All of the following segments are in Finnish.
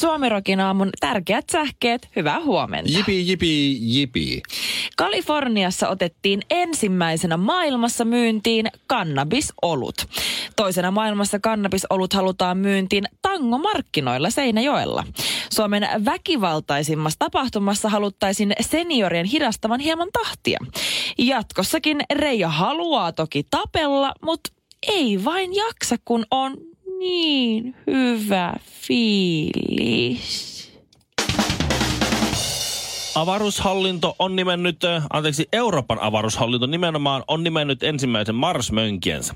Suomirokin aamun tärkeät sähkeet, hyvää huomenta. Jipi, jipi, jipi. Kaliforniassa otettiin ensimmäisenä maailmassa myyntiin kannabisolut. Toisena maailmassa kannabisolut halutaan myyntiin tangomarkkinoilla Seinäjoella. Suomen väkivaltaisimmassa tapahtumassa haluttaisiin seniorien hidastavan hieman tahtia. Jatkossakin Reija haluaa toki tapella, mutta ei vain jaksa, kun on niin hyvä fiilis. Avaruushallinto on nimennyt, anteeksi, Euroopan avaruushallinto nimenomaan on nimennyt ensimmäisen Mars-mönkiensä.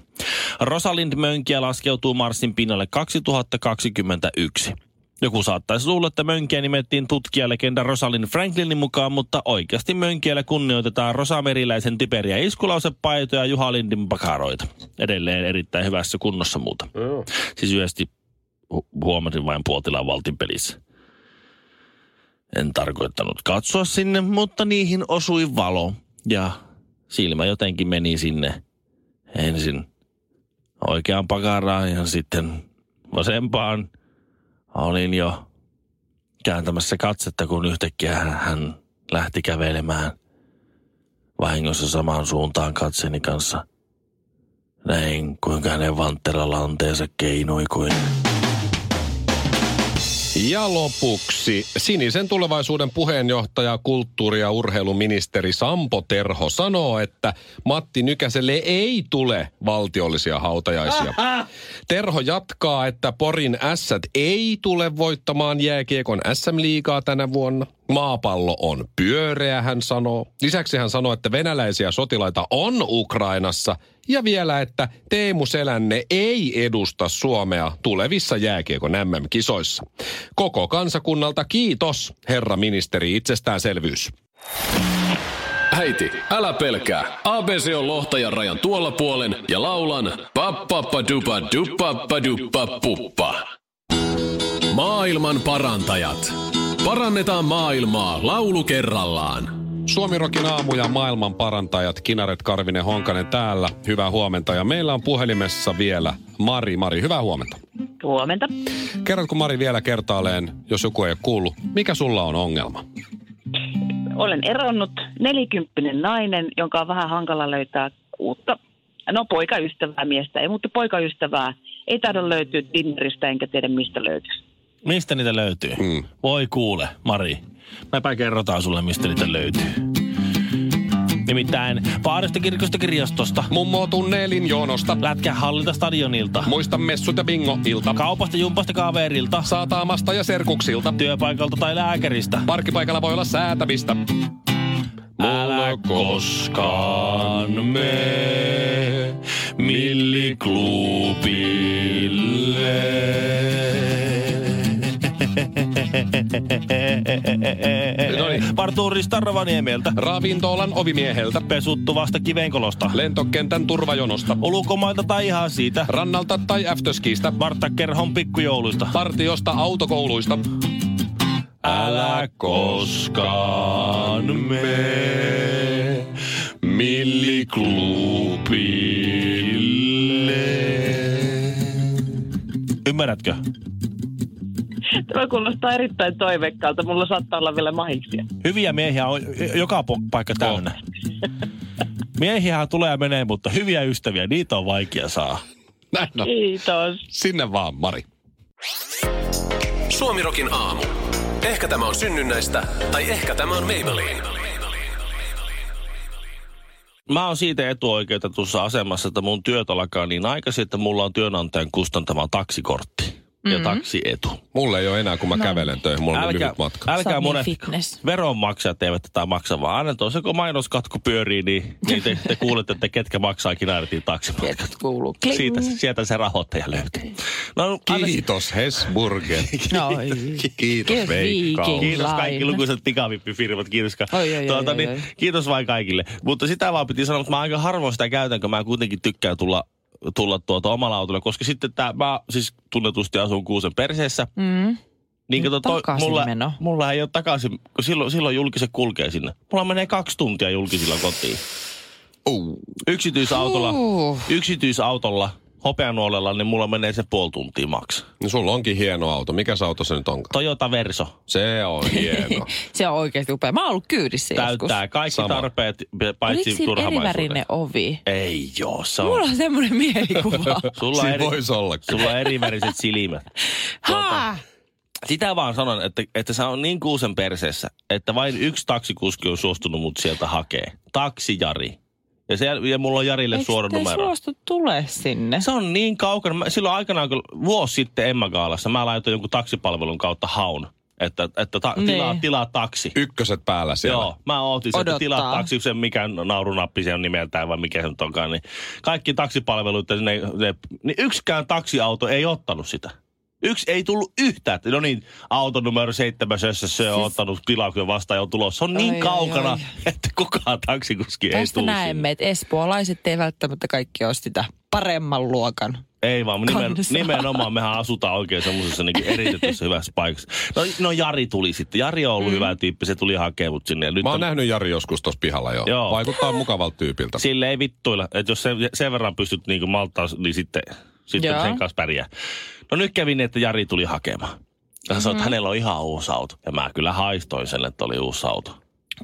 Rosalind Mönkiä laskeutuu Marsin pinnalle 2021. Joku saattaisi luulla, että mönkiä nimettiin tutkijalegenda Rosalind Franklinin mukaan, mutta oikeasti mönkiällä kunnioitetaan rosameriläisen typeriä iskulausepaitoja Juha Lindin pakaroita. Edelleen erittäin hyvässä kunnossa muuta. Mm. Siis yhdesti huomasin vain puotilaan valtin pelissä. En tarkoittanut katsoa sinne, mutta niihin osui valo ja silmä jotenkin meni sinne ensin oikeaan pakaraan ja sitten vasempaan – Olin jo kääntämässä katsetta, kun yhtäkkiä hän lähti kävelemään vahingossa samaan suuntaan katseni kanssa. Näin, kuinka hänen vanttelalanteensa keinui kuin ja lopuksi sinisen tulevaisuuden puheenjohtaja, kulttuuri- ja urheiluministeri Sampo Terho sanoo, että Matti Nykäselle ei tule valtiollisia hautajaisia. Terho jatkaa, että Porin ässät ei tule voittamaan jääkiekon SM-liigaa tänä vuonna. Maapallo on pyöreä, hän sanoo. Lisäksi hän sanoo, että venäläisiä sotilaita on Ukrainassa. Ja vielä, että Teemu Selänne ei edusta Suomea tulevissa jääkiekon MM-kisoissa. Koko kansakunnalta kiitos, herra ministeri, itsestäänselvyys. Äiti, älä pelkää. ABC on lohtajan rajan tuolla puolen ja laulan pappappadupa dupappaduppa puppa. Maailman parantajat. Parannetaan maailmaa laulu kerrallaan. Suomirokin aamu ja maailman parantajat Kinaret Karvinen Honkanen täällä. Hyvää huomenta ja meillä on puhelimessa vielä Mari. Mari, hyvää huomenta. Huomenta. Kerrotko Mari vielä kertaalleen, jos joku ei ole kuullut, mikä sulla on ongelma? Olen eronnut nelikymppinen nainen, jonka on vähän hankala löytää uutta, no poikaystävää miestä, ei mutta poikaystävää. Ei tahdo löytyä Tinderistä enkä tiedä mistä löytyisi. Mistä niitä löytyy? Mm. Voi kuule, Mari. Mäpä kerrotaan sulle, mistä niitä löytyy. Nimittäin Paarista kirkosta kirjastosta. Mummo tunnelin jonosta. Lätkähallilta stadionilta. Muista messut ja bingo-ilta. Kaupasta jumpasta kaverilta. Saataamasta ja serkuksilta. Työpaikalta tai lääkäristä. Parkkipaikalla voi olla säätämistä. Älä koskaan me milliklubille. Noniin. Partuurista Rovaniemeltä. Ravintolan ovimieheltä. Pesuttuvasta kivenkolosta. Lentokentän turvajonosta. Ulkomailta tai ihan siitä. Rannalta tai afterskistä. Martta Kerhon pikkujouluista. Partiosta autokouluista. Älä koskaan me milliklubille. Ymmärrätkö? Tämä kuulostaa erittäin toiveikkaalta. Mulla saattaa olla vielä mahiksia. Hyviä miehiä on joka paikka täynnä. Miehiä tulee ja menee, mutta hyviä ystäviä, niitä on vaikea saa. Näin on. Kiitos. Sinne vaan, Mari. Suomirokin aamu. Ehkä tämä on synnynnäistä, tai ehkä tämä on Maybelline. Mä oon siitä etuoikeutetussa asemassa, että mun työt alkaa niin aikaisin, että mulla on työnantajan kustantama taksikortti. Ja taksietu. Mulle ei ole enää, kun mä kävelen töihin. Mulla on niin Älkää, lyhyt matka. Älkää oot monet niin fitness. veronmaksajat eivät tätä maksa, vaan aina tuossa kun mainoskatku pyörii, niin, niin te, te kuulette, että ketkä maksaa Kinaretin taksimatkat. Kuuluu. Kling. Siitä, sieltä se rahoittaja löytyy. No, Kiitos Hesburger. No, Kiitos Veikkaus. Viking. Kiitos kaikki Laina. lukuiset pikavippifirmat, kiitos. ka- Oi, oi, oi, tuota, oi, niin, oi. Kiitos vain kaikille. Mutta sitä vaan piti sanoa, että mä aika harvoin sitä käytän, kun mä kuitenkin tykkään tulla tulla tuota omalla autolla, koska sitten tää, mä siis tunnetusti asun kuusen perseessä. Mm. Niin kato, toi, mulla, meno. mulla ei ole takaisin, kun silloin, silloin julkiset kulkee sinne. Mulla menee kaksi tuntia julkisilla kotiin. Uh. Yksityisautolla, Uh. yksityisautolla, hopeanuolella, niin mulla menee se puoli tuntia maks. No sulla onkin hieno auto. Mikä se auto se nyt onkaan? Toyota Verso Se on hieno. Se on oikeasti upea. Mä oon ollut kyydissä täyttää kaikki Sama. tarpeet, paitsi erivärinen ovi? Ei joo, se on. Mulla on semmoinen mielikuva. Sulla eri, voisi ollakin. sulla on eriväriset silmät. Ha! Sitä vaan sanon, että, että se on niin kuusen perseessä, että vain yksi taksikuski on suostunut mut sieltä hakee. Taksi Jari. Ja, se, ja mulla on Jarille Eikö suora numero. suostu tulee sinne? Se on niin kaukana. Mä, silloin aikanaan, kun vuosi sitten Emma Gaalassa, mä laitoin jonkun taksipalvelun kautta haun. Että, että ta, tilaa, Niin. tilaa taksi. Ykköset päällä siellä. Joo, mä ootin sen, että tilaa taksi, se mikä naurunappi se on nimeltään vai mikä se nyt onkaan. Niin kaikki taksipalvelut, ne, ne, niin yksikään taksiauto ei ottanut sitä. Yksi ei tullut yhtään. että No niin, auto numero seitsemän se on ottanut tilauksen vastaan ja on tulossa. Se on niin Siis- ai, kaukana, ai. että kukaan taksikuski ei Tästä tule näemme, että espoolaiset ei välttämättä kaikki ole sitä paremman luokan. Ei vaan, nimen, nimenomaan mehän asutaan oikein semmoisessa niin eritetyssä hyvässä paikassa. No, no Jari tuli sitten. Jari on ollut mm. hyvä tyyppi, se tuli hakemaan mut sinne. Ja nyt Mä oon on, nähnyt Jari joskus tuossa pihalla jo. Joo. Vaikuttaa mukavalta tyypiltä. sille ei vittuilla. Että jos sen, sen verran pystyt niin malttaa, niin sitten, sitten Joo. sen kanssa pärjää. No nyt kävi niin, että Jari tuli hakemaan. Ja sanoi, että hänellä on ihan uusi auto. Ja mä kyllä haistoin sen, että oli uusi auto.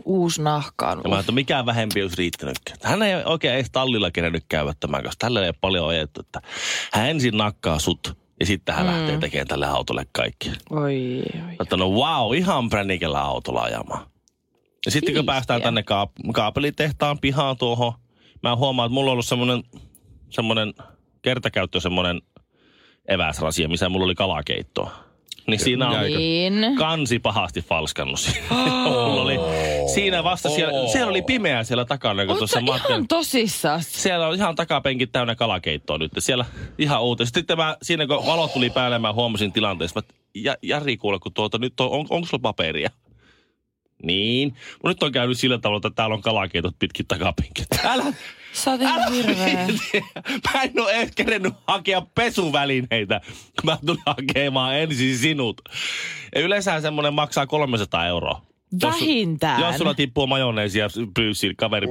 Uusi nahkaan. Ja mä että mikään vähempi olisi riittänytkään. Hän ei oikein edes tallilla kerennyt käydä tämän kanssa. Tällä ei ole paljon ajettu. Että hän ensin nakkaa sut ja sitten hän mm. lähtee tekemään tälle autolle kaikki. Oi, oi. Että no wow, ihan pränikellä autolla ajamaan. Ja sitten kun päästään tänne kaap- kaapelitehtaan pihaan tuohon, mä huomaan, että mulla on ollut semmoinen, semmoinen kertakäyttö semmoinen eväsrasia, missä mulla oli kalakeittoa. Niin siinä on Jäikö? Niin. kansi pahasti falskannut. mulla oli, siinä vasta siellä, siellä oli pimeää siellä takana, kun tuossa matkan, ihan tosissaan? siellä on ihan takapenkit täynnä kalakeittoa nyt. Siellä ihan uutista. Sitten mä, siinä kun valot tuli päälle, mä huomasin tilanteessa, että ja, Jari kuule, kun tuota, nyt on, on, onko sulla paperia? Niin. Mutta nyt on käynyt sillä tavalla, että täällä on kalakeitot pitkin takapenkit. Älä, Sä oot ihan hirveä. mä en ole edes kerennyt hakea pesuvälineitä, kun mä tulin hakemaan ensin sinut. Ja yleensä semmoinen maksaa 300 euroa. Jos- Vähintään. Jos sulla tippuu majoneesia ja pyysi kaveri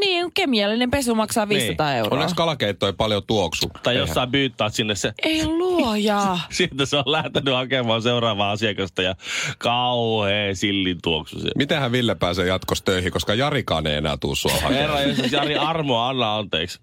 Niin, kemiallinen pesu maksaa 500 Niin. euroa. Onneksi kalakeitto ei paljon tuoksu. tai jossain byyttää sinne se Ei luoja. Sieltä se on lähtenyt hakemaan seuraavaa asiakasta ja kauhea sillin tuoksu siellä. Mitenhän Ville pääsee jatkossa töihin, koska Jarikaan ei enää tuu sua. Herra Jeesus, Jari Armo, anna anteeksi.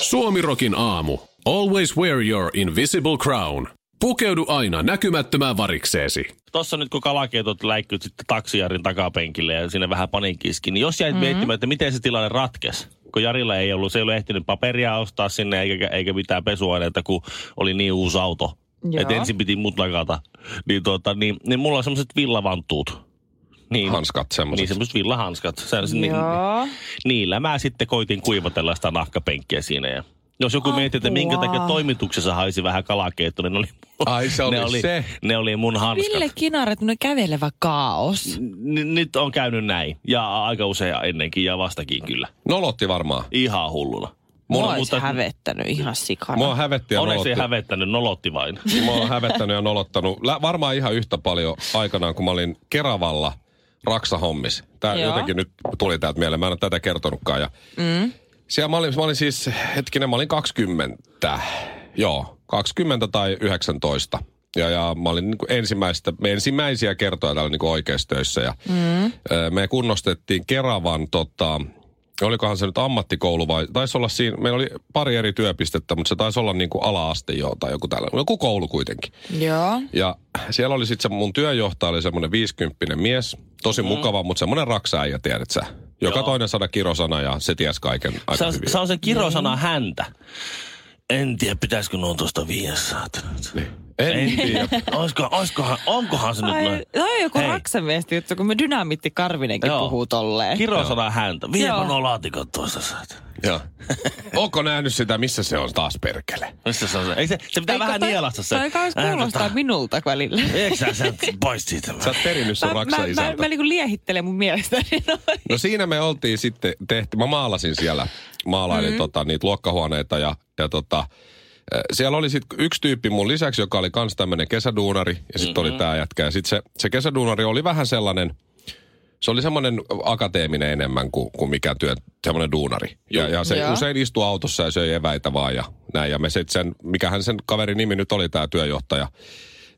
Suomirokin aamu. Always wear your invisible crown. Pukeudu aina näkymättömään varikseesi. Tossa nyt kun kalakeitot läikkyt sitten taksijarin takapenkille ja sinne vähän paniikkiski, niin jos jäit mm-hmm. miettimään, että miten se tilanne ratkesi, kun Jarilla ei ollut, se ei ollut ehtinyt paperia ostaa sinne eikä, eikä mitään pesuaineita, kun oli niin uusi auto. Joo. Että ensin piti mut nakata. Niin, tuota, niin, niin mulla on semmoiset villavanttuut. Niin, Hanskat semmoiset. Niin semmoiset villahanskat. Se, niin, Joo. niillä mä sitten koitin kuivatella sitä nahkapenkkiä siinä. Ja jos joku miettii, että minkä Apua. takia toimituksessa haisi vähän kalakeitto, niin ne oli, Ai, se oli ne oli, se. Ne oli mun hanskat. Ville Kinaret, no kävelevä kaos. N- nyt on käynyt näin. Ja aika usein ennenkin ja vastakin kyllä. Nolotti varmaan. Ihan hulluna. Mua olisi hävettänyt ihan sikana. Mua hävetti ja Onneksi ei nolotti. hävettänyt, nolotti vain. Mua on hävettänyt ja nolottanut. Lä, varmaan ihan yhtä paljon aikanaan, kun mä olin Keravalla Raksa-hommis. Tää Joo. jotenkin nyt tuli täältä mieleen. Mä en ole tätä kertonutkaan. Ja Mm. Siellä mä olin, mä olin siis, hetkinen, mä olin 20. Joo, 20 tai 19. Ja, ja mä olin niin ensimmäistä, ensimmäisiä kertoja täällä niin oikeassa töissä. Ja, mm. Me kunnostettiin Keravan, tota, olikohan se nyt ammattikoulu vai, taisi olla siinä, meillä oli pari eri työpistettä, mutta se taisi olla niin kuin ala-aste jo tai joku tällainen, joku koulu kuitenkin. Joo. Ja siellä oli sitten se mun työjohtaja, oli semmoinen 50 mies, tosi mm. mukava, mutta semmoinen raksaäijä, tiedät sä. Joka Joo. toinen sada kirosana ja se ties kaiken aika Se on, hyvin. se on se kirosana häntä. En tiedä, pitäisikö nuo tuosta viiä saada nyt. En tiedä. Oisko, oiskohan, onkohan se nyt Ai, noin? no on joku Hei. raksamiestä juttu, kun me dynamiitti Karvinenkin Joo. puhuu tolleen. Kirosodan häntä. Viepä Joo. nuo laatikot tuosta saada. Joo. Onko nähnyt sitä, missä se on taas perkele? Missä se on se? Ei se, se pitää Eikö vähän toi- nielasta se. Toi kans Ää, kuulostaa tota, minulta välillä. Eikö sä sen pois siitä? Sä oot perinnyt sun Mä, raksa mä, mä, isältä. mä niinku liehittelen mun mielestäni noin. No siinä me oltiin sitten tehty, mä maalasin siellä, maalailin mm. tota, niitä luokkahuoneita ja, ja tota, äh, siellä oli sitten yksi tyyppi mun lisäksi, joka oli kans tämmönen kesäduunari ja sitten mm-hmm. oli tää jätkä. Ja sitten se, se kesäduunari oli vähän sellainen, se oli semmoinen akateeminen enemmän kuin, kuin mikään työ, semmoinen duunari. Ja, ja se Joo. usein istui autossa ja söi eväitä vaan ja näin. Ja me sit sen, mikähän sen kaverin nimi nyt oli, tämä työjohtaja,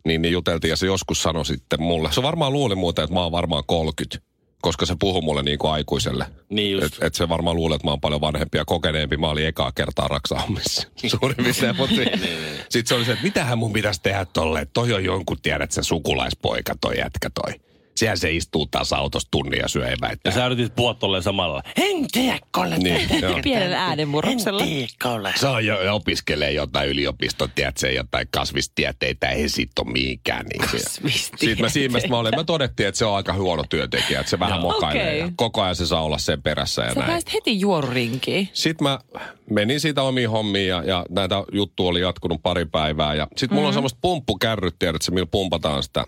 niin, niin juteltiin ja se joskus sanoi sitten mulle. Se varmaan luuli muuten, että mä oon varmaan 30, koska se puhui mulle niin kuin aikuiselle. Niin just. Et, et se varmaan luulee, että mä oon paljon vanhempi ja kokeneempi. Mä olin ekaa kertaa raksahommissa. Suurin piirtein. Mutta Niin, sitten se oli se, että mitähän mun pitäisi tehdä tolle. Toi on jonkun, tiedät sä, sukulaispoika toi jätkä toi. Siellä se istuu taas autossa tunnin ja syö eväitä. Ja sä yritit puhua tolleen samalla. En tiedä, Kolle. Niin. Pienellä äänenmurroksella. En tiedä. Se on jo, opiskelee jotain yliopiston, tiedätkö, jotain kasvistieteitä, ei siitä ole mihinkään. Niin Kasvistieteitä. Siitä mä siinä mä olin, mä todettiin, että se on aika huono työntekijä, että se vähän mokailee Okei. ja koko ajan se saa olla sen perässä ja Sä näin. pääsit heti juorurinkiin. Sitten mä menin siitä omiin hommiin ja, ja näitä juttuja oli jatkunut pari päivää. Ja sitten mulla on semmoista pumppukärryt, tiedätkö, millä pumpataan sitä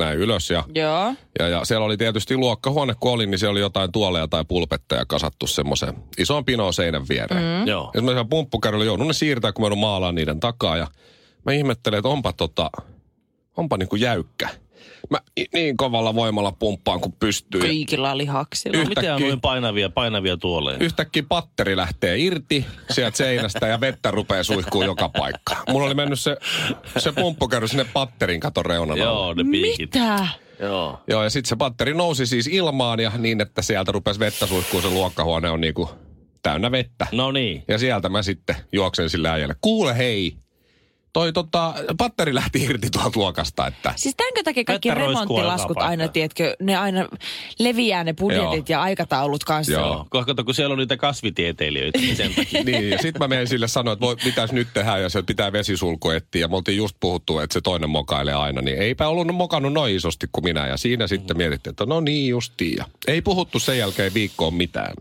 näin ylös. Ja, Joo. ja, ja siellä oli tietysti luokkahuone, kun olin, niin siellä oli jotain tuoleja tai pulpetteja kasattu semmoiseen isoon pinoon seinän viereen. Mm. Joo. Ja mä siellä pumppukärryllä joudun ne siirtää, kun mä joudun maalaan niiden takaa. Ja mä ihmettelen, että onpa tota, onpa niinku jäykkä. Mä niin kovalla voimalla pumppaan, kun pystyy. Kaikilla lihaksilla. Yhtä- Mitä on Yhtäkkiä- noin painavia, painavia tuoleja? yhtäkkiä patteri lähtee irti sieltä seinästä ja vettä rupeaa suihkuun joka paikka. Mulla oli mennyt se, se pumppukärry sinne patterin katon reunan. Joo, ne piikit. Mitä? Joo. Joo, ja sitten se patteri nousi siis ilmaan ja niin, että sieltä rupesi vettä suihkuun. Se luokkahuone on niinku täynnä vettä. No niin. Ja sieltä mä sitten juoksen sillä äijälle. Kuule hei, toi tota, patteri lähti irti tuolta luokasta, että... Siis tämänkö takia kaikki roiskuu remonttilaskut aina, tiedätkö, ne aina leviää ne budjetit ja aikataulut kanssa. Joo. Joo. Koska kun siellä on niitä kasvitieteilijöitä, niin sen takia. Niin, ja sitten mä menin sille sanoa, että voi, pitäisi nyt tehdä, ja se pitää vesisulku etsiä. Ja me oltiin just puhuttu, että se toinen mokailee aina, niin eipä ollut mokannut noin isosti kuin minä. Ja siinä sitten mietittiin, että no niin justiin. Ja ei puhuttu sen jälkeen viikkoon mitään.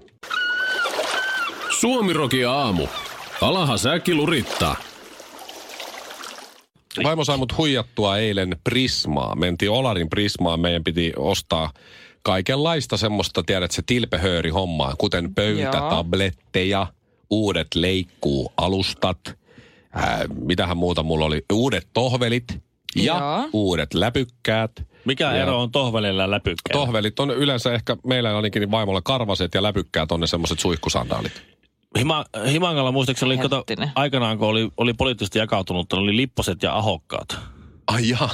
Suomiroki aamu. Alaha säkki lurittaa. Vaimo sai mut huijattua eilen Prismaa. Mentiin Olarin Prismaan, meidän piti ostaa kaikenlaista semmoista, tiedät se tilpehööri hommaa, kuten pöytätabletteja, uudet leikkuualustat, ää, mitähän muuta mulla oli, uudet tohvelit ja Joo. uudet läpykkäät. Mikä Ja ero on tohvelilla ja läpykkäällä? Tohvelit on yleensä ehkä meillä ainakin niin vaimolla karvaset ja läpykkäät on ne semmoiset suihkusandaalit. Hima, Himangalla muistaakseni oli, kato, aikanaan kun oli, oli poliittisesti jakautunut, oli lipposet ja ahokkaat. Ai jaa.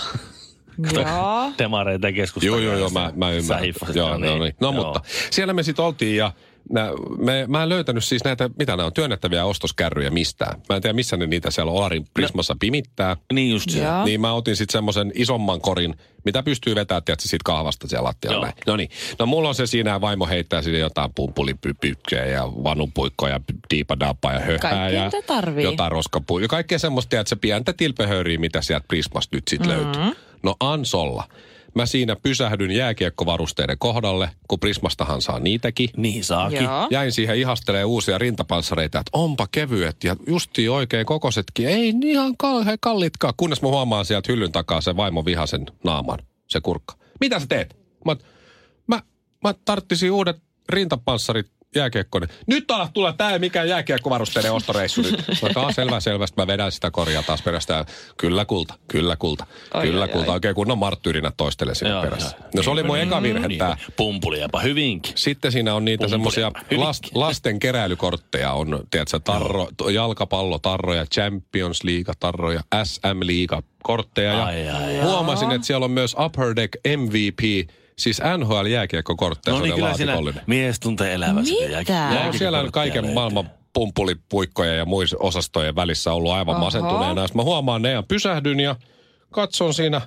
Joo. Demareita ja keskusta. Joo, joo, joo, mä, mä ymmärrän. Joo, no, niin. no mutta siellä me sitten oltiin ja nä, me, mä en löytänyt siis näitä, mitä nämä on, työnnettäviä ostoskärryjä mistään. Mä en tiedä, missä ne niitä siellä Olarin Prismassa pimittää. Niin just se. Joo. Niin mä otin sitten semmoisen isomman korin, mitä pystyy vetämään, tiedätkö, siitä kahvasta siellä lattialla. No niin. No mulla on se siinä ja vaimo heittää sinne jotain pumpulipykkejä ja vanupuikkoja, diipadapaa ja höhää. Kaikkea, ja tarvii. Jotain roskapuikkoja. Kaikkea semmoista, tiedätkö, pientä tilpehööriä, mitä sieltä Prismasta nyt sitten mm-hmm. löytyy. No Ansolla. Mä siinä pysähdyn jääkiekkovarusteiden kohdalle, kun Prismastahan saa niitäkin. Niin saakin. Joo. Jäin siihen ihastelee uusia rintapanssareita, että onpa kevyet ja justiin oikein kokosetkin. Ei niin ihan kauhean kallitkaan, kunnes mä huomaan sieltä hyllyn takaa sen vaimon vihasen naaman, se kurkka. Mitä sä teet? Mä, mä, mä tarttisin uudet rintapanssarit jääkiekkoon. Nyt ala tulla tää ei mikään jääkiekkovarusteiden ostoreissu nyt. "Aa, selvä, selvästi. Mä vedän sitä korjaa taas perästä. Kyllä kulta, kyllä kulta, Oi, kyllä oi, kulta. oi. Oikein kunnon marttyyrinä toistelen sinne Joo, perässä. joo. No se oli mun eka virhe Niin, tää. Pumpuliapa hyvinkin. Sitten siinä on niitä semmoisia last, lasten keräilykortteja. On, tiedätkö, tarro, jalkapallotarroja, Champions League-tarroja, SM-liiga-kortteja. Ai, ja ai, ai. huomasin, että siellä on myös Upper Deck MVP, siis NHL-jääkiekkokortteja. No niin, kyllä laatikollinen. mies tuntee elävänsä. Mitä? Siellä on kaiken maailman pumpulipuikkoja ja muissa osastojen välissä ollut aivan Oho. masentuneena. Sitten mä huomaan ne ja pysähdyn ja katson siinä,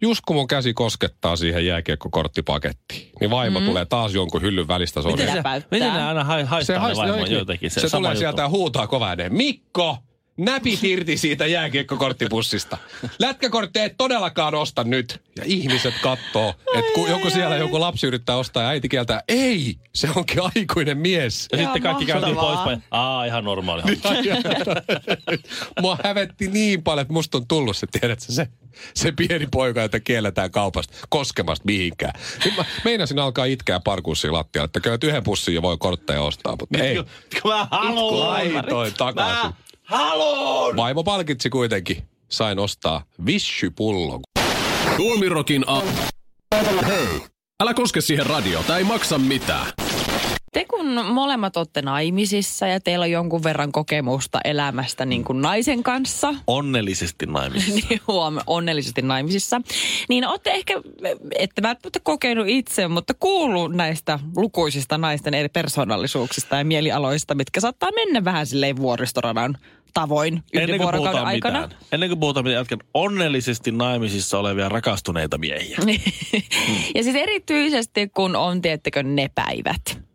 just kun mun käsi koskettaa siihen jääkiekkokorttipakettiin, niin vaimo mm. tulee taas jonkun hyllyn välistä. Se on Miten, Mitä se, miten ne aina hai, haistaa se, ne haistaa, jotenkin? se, se sama tulee juttu. sieltä ja huutaa kovaa ääneen, Mikko, näpit irti siitä jääkiekkokorttipussista. Lätkäkortteja et todellakaan osta nyt. Ja ihmiset kattoo, että kun joku siellä joku lapsi yrittää ostaa ja äiti kieltää, ei, se onkin aikuinen mies. Ja Ihan sitten kaikki käytiin mahtavaa. poispäin. Aa, ihan normaali. Mua hävetti niin paljon, että musta on tullut se, tiedätkö, se, se pieni poika, jota kielletään kaupasta koskemasta mihinkään. Nyt mä meinasin alkaa itkeä parkussiin lattialla, että kyllä yhden pussin jo voi kortteja ostaa, mutta ei. Mä haluun. Laitoin takaisin. Mä haluun. Vaimo palkitsi kuitenkin. Sain ostaa vissypullon. Tuomirokin a... Hei! Älä koske siihen radiota, ei maksa mitään. Te kun molemmat olette naimisissa ja teillä on jonkun verran kokemusta elämästä niin kuin naisen kanssa, Onnellisesti naimisissa. niin huom, onnellisesti naimisissa, niin olette ehkä, ette välttämättä kokenut itse, mutta kuullut näistä lukuisista naisten eri persoonallisuuksista ja mielialoista, mitkä saattaa mennä vähän silleen vuoristoradan tavoin yhden Ennen kuin vuorokauden puhutaan aikana. mitään. Ennen kuin puhutaan mitään, jatkan onnellisesti naimisissa olevia rakastuneita miehiä. ja siis erityisesti, kun on, tiettekö, ne päivät.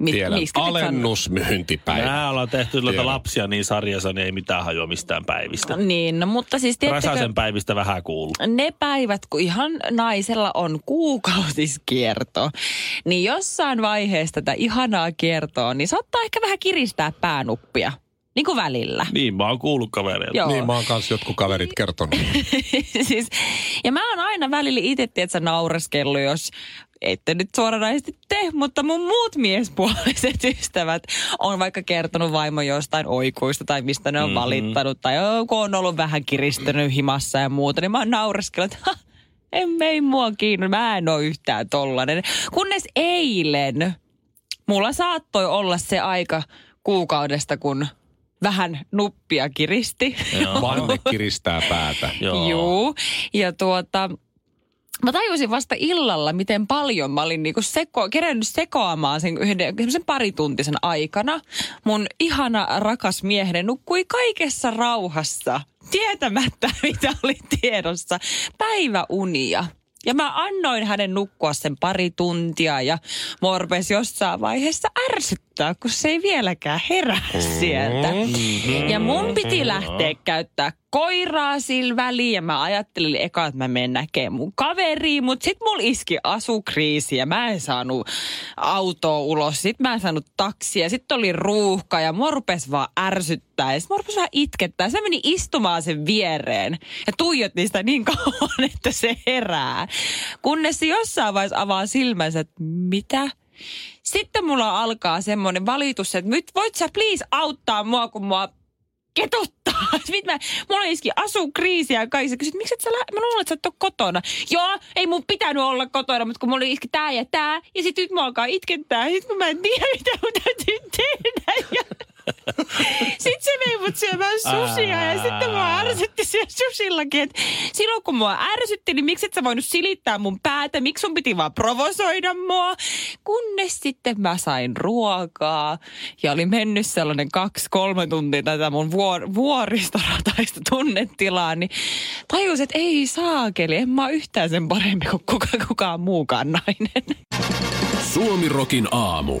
Mi- Tiedän. Alennusmyyntipäivä. Mehän ollaan tehty noita Tiedän. lapsia niin sarjassa, niin ei mitään hajoa mistään päivistä. Niin, no, mutta siis tiettekö, Räsäsen päivistä vähän kuuluu. ne päivät, kun ihan naisella on kuukautiskierto, niin jossain vaiheessa tätä ihanaa kiertoa, niin saattaa ehkä vähän kiristää päänuppia. Niin kuin välillä. Niin, mä oon kuullut kavereilta. Joo. Niin mä oon kanssa jotkut kaverit kertonut. siis, ja mä oon aina välillä itse, tiedätkö, naureskellut, jos ette nyt suoranaisesti te, mutta mun muut miespuoliset ystävät on vaikka kertonut vaimo jostain oikuista tai mistä ne on mm-hmm. valittanut tai kun on ollut vähän kiristynyt himassa ja muuta, niin mä oon naureskellut, että "Ha, en, ei mua kiinno, mä en oo yhtään tollanen. Kunnes eilen mulla saattoi olla se aika kuukaudesta, kun vähän nuppia kiristi. Vanne kiristää päätä. Joo. Juu. Ja tuota, mä tajusin vasta illalla, miten paljon mä olin niinku seko, kerännyt sekoamaan sen yhden sen parituntisen aikana. Mun ihana rakas mieheni nukkui kaikessa rauhassa, tietämättä mitä oli tiedossa, päiväunia. Ja mä annoin hänen nukkua sen pari tuntia ja morpes jossain vaiheessa ärsyttää, kun se ei vieläkään herää sieltä. Ja mun piti lähteä käyttää koiraa sillä väliin ja mä ajattelin eka, että mä menen näkemään mun kaveriin, mutta sit mulla iski asukriisi ja mä en saanut autoa ulos. Sit mä en saanut taksia, sit oli ruuhka ja mua rupes vaan ärsyttää ja sit mua rupes vähän itkettää. Se meni istumaan sen viereen ja tuijotti sitä niin kauan, että se herää. Kunnes se jossain vaiheessa avaa silmänsä, että mitä? Sitten mulla alkaa semmoinen valitus, että nyt voit sä please auttaa mua, kun mua ketuttaa. Mä, mulla iski asukriisi ja kaikki. Sä kysyt, miksi et sä lä- Mä luulen, että sä et ole kotona. Joo, ei mun pitänyt olla kotona, mutta kun mulla iski tää ja tää. Ja sit nyt mä alkaa itkettää. Kun mä en tiedä, mitä mun täytyy tehdä. Ja sitten se vei mut syömään susia ja sitten mua ärsytti siellä susillakin, että silloin kun mua ärsytti, niin miksi et sä voinut silittää mun päätä, miksi sun piti vaan provosoida mua, kunnes sitten mä sain ruokaa ja oli mennyt sellainen kaksi-kolme tuntia tätä mun vuor- vuoristorataista tunnetilaa, niin tajusin, että ei saakeli, en mä yhtään sen parempi kuin kuka, kukaan muukaan nainen. Suomirokin aamu.